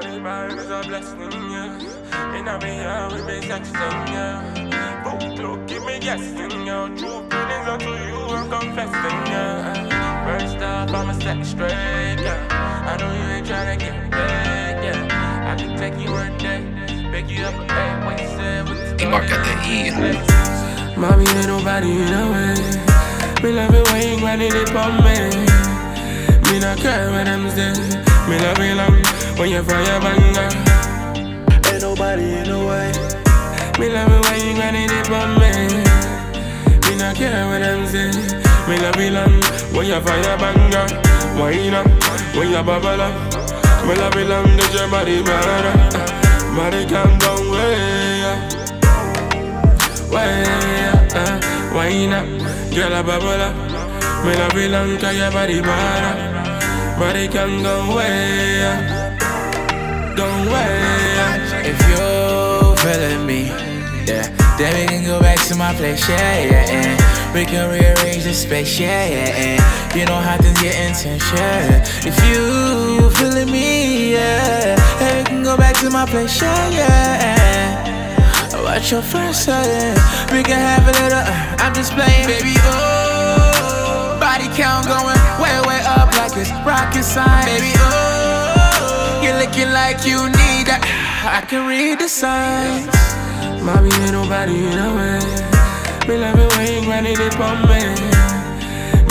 body man is a blessing, yeah. And I be here with me sexting, yeah. Both look, give me guessing, yeah. True feelings unto you, I'm confessing, yeah. First off, I'ma set straight, yeah. I know you ain't tryna get paid, yeah. I can take you one day, pick you up, hey, what you said, what you Tillbaka till E. Mommy ain't nobody in the way. Me love it when you grinding it for me. Me not care when I'm say. Me love it long when you fire banger. Ain't nobody in the way. Me love it when you grinding it for me. Me not care when I'm say. Me love it long when you fire banger. Wine up when you bubble up. Me love it long that your body better. Body can go way up. Way up, uh, wine up, girl a bubble up. Me love it long 'cause your body better. Body can go way up, go way up. If you're feeling me, yeah, then we can go back to my place, yeah, yeah, yeah. We can rearrange the space, yeah, yeah, yeah. You know how things get intense, yeah. If you feeling me, yeah, then we can go back to my place, yeah, yeah. Watch your first setting? We can have a little, uh, I'm just playing, baby, oh. Body count going it's rocket baby, oh. You're looking like you need that. I can read the signs. Mommy ain't nobody in the way. Me love it when you grinding it for me.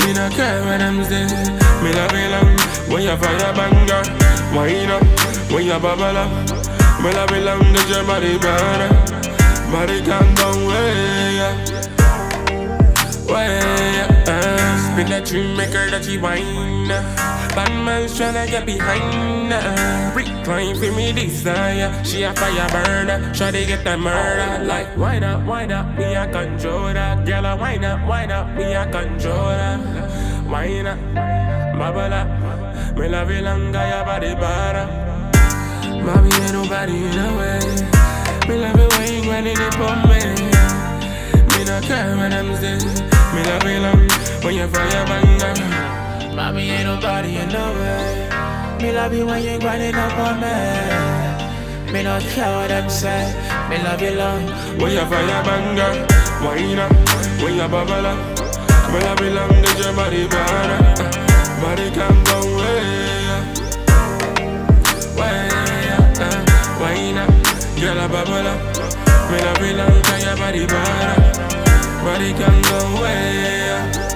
Me not care when I'm say. Me love it long when you fire a banger. Wine up when you bubble up. Me love it long that your body better. Body can't go way up, way. Spin that dream maker that you wine. Bad man's tryna get behind. Recline for me desire. She a fire burner. Try to get that murder. Like wine up, wine up, me a controller. Girl, wine up, wine up, me a controller. Up, bubble up. Me love you longer, your body better. Mommy ain't nobody in the way. Me love it when you grinding it for me. Me not care when I'm say. Me love it long you fire banger. Mommy ain't nobody in the way. Me love you when you grinding up on me. Me not care what them say. Me love you long. When you fire banger, wine up, when you bubble up. Me love it long that your body better. Body can go way up, way up. Girl, a bubble up. Me love it long cause your body better. Body can go way up.